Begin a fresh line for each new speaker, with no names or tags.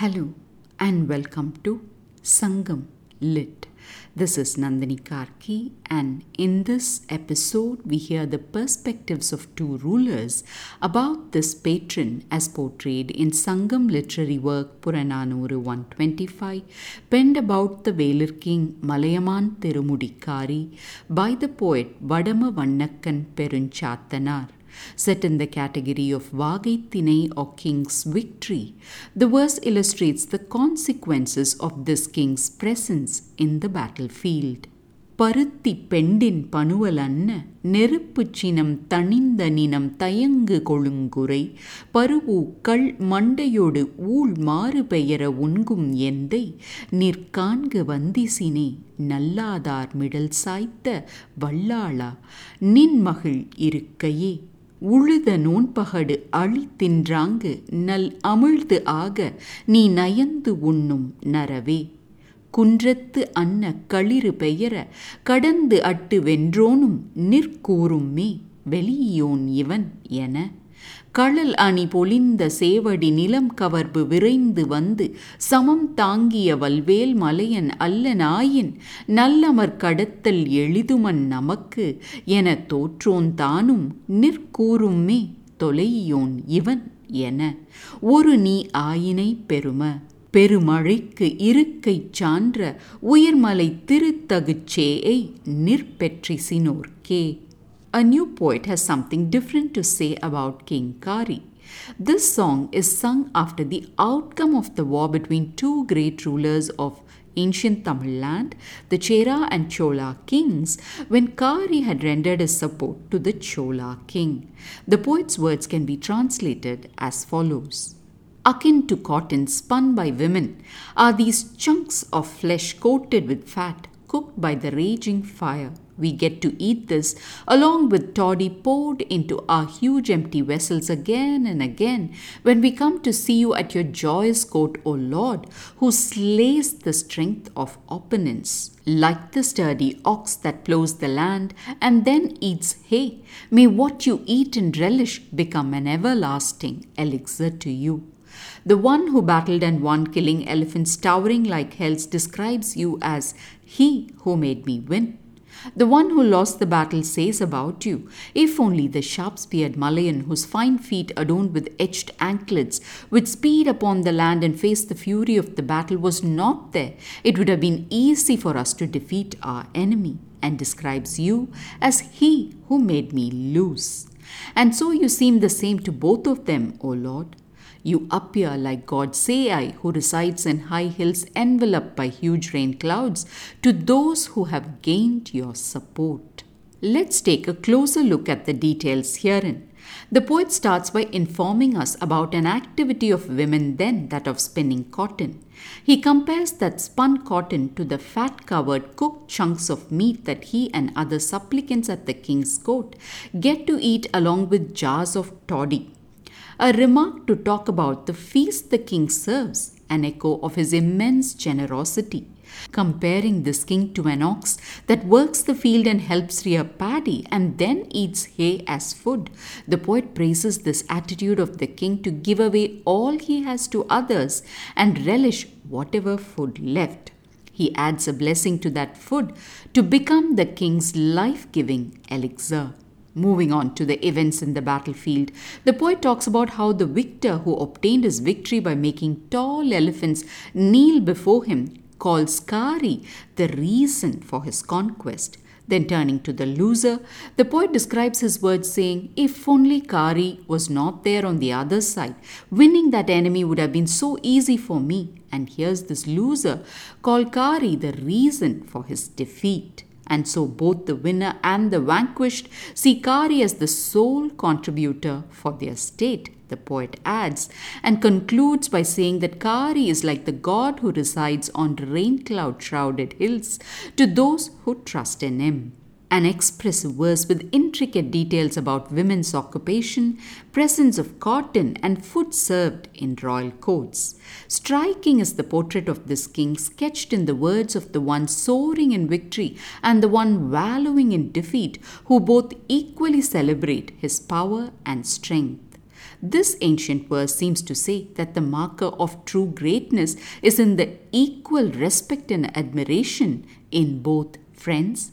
Hello and welcome to Sangam Lit. This is Nandini Karky, and in this episode, we hear the perspectives of two rulers about this patron as portrayed in Sangam literary work Puranaanooru 125, penned about the Velir king Malaiyamaan Thirumudi Kaari by the poet Vadama Vannakkan Perunchathanaar. Set in the category of Vagaithinai or king's victory, the verse illustrates the consequences of this king's presence in the battlefield. பருத்தி பெண்டின் பணுவலன்ன நெருப்பு சினம் தணிந்த நினம் தயங்கு கொழுங்குறை பருவூக்கள் மண்டையோடு ஊழ் மாறு பெயர உண்கும் எந்தை நிற்கான்கு வந்திசினே நல்லாதார் middle சாய்த்த வல்லாளா நின் மகிழ் இருக்கையே உழுத நோன்பகடு அழி தின்றாங்கு நல் அமிழ்து ஆக நீ நயந்து உண்ணும் நரவே குன்றத்து அன்ன களிறு பெயர கடந்து அட்டு வென்றோனும் நிற்கூறும்மே வெளியோன் இவன் என. களல் அணி பொலிந்த சேவடி நிலம் கவர்பு விரைந்து வந்து சமம் தாங்கிய வல்வேல் மலையன் அல்லனாயின் நல்லமர் கடத்தல் எளிதுமன் நமக்கு என தோற்றோன் தானும் நிற்கூறும்மே தொலையோன் இவன் என. ஒரு நீ ஆயினை பெரும பெருமழைக்கு இருக்கை சான்ற உயர்மலை திருத்தகுச்சேயை நிற்பெற்றிசினோர்க்கே. A new poet has something different to say about King Kari. This song is sung after the outcome of the war between two great rulers of ancient Tamil land, the Chera and Chola kings, when Kari had rendered his support to the Chola king. The poet's words can be translated as follows. Akin to cotton spun by women are these chunks of flesh coated with fat, cooked by the raging fire. We get to eat this along with toddy poured into our huge empty vessels again and again when we come to see you at your joyous court, O Lord, who slays the strength of opponents. Like the sturdy ox that plows the land and then eats hay, may what you eat and relish become an everlasting elixir to you. The one who battled and won, killing elephants towering like hells, describes you as He who made me win. The one who lost the battle says about you, if only the sharp speared Malayan, whose fine feet adorned with etched anklets, would speed upon the land and face the fury of the battle, was not there, it would have been easy for us to defeat our enemy, and describes you as He who made me lose. And so you seem the same to both of them, O Lord. You appear like God Sai, who resides in high hills enveloped by huge rain clouds, to those who have gained your support. Let's take a closer look at the details herein. The poet starts by informing us about an activity of women then, that of spinning cotton. He compares that spun cotton to the fat covered cooked chunks of meat that he and other supplicants at the king's court get to eat along with jars of toddy a remark to talk about the feast the king serves, an echo of his immense generosity. Comparing this king to an ox that works the field and helps rear paddy and then eats hay as food, the poet praises this attitude of the king to give away all he has to others and relish whatever food left. He adds a blessing to that food to become the king's life giving elixir. Moving on to the events in the battlefield, the poet talks about how the victor who obtained his victory by making tall elephants kneel before him calls Kari the reason for his conquest. Then turning to the loser, the poet describes his words saying, If only Kari was not there on the other side, winning that enemy would have been so easy for me. And here's this loser call Kari the reason for his defeat. And so both the winner and the vanquished see Kari as the sole contributor for their state, the poet adds, and concludes by saying that Kari is like the god who resides on rain cloud shrouded hills to those who trust in him. An expressive verse with intricate details about women's occupation, presence of cotton, and food served in royal courts. Striking is the portrait of this king, sketched in the words of the one soaring in victory and the one wallowing in defeat, who both equally celebrate his power and strength. This ancient verse seems to say that the marker of true greatness is in the equal respect and admiration in both friends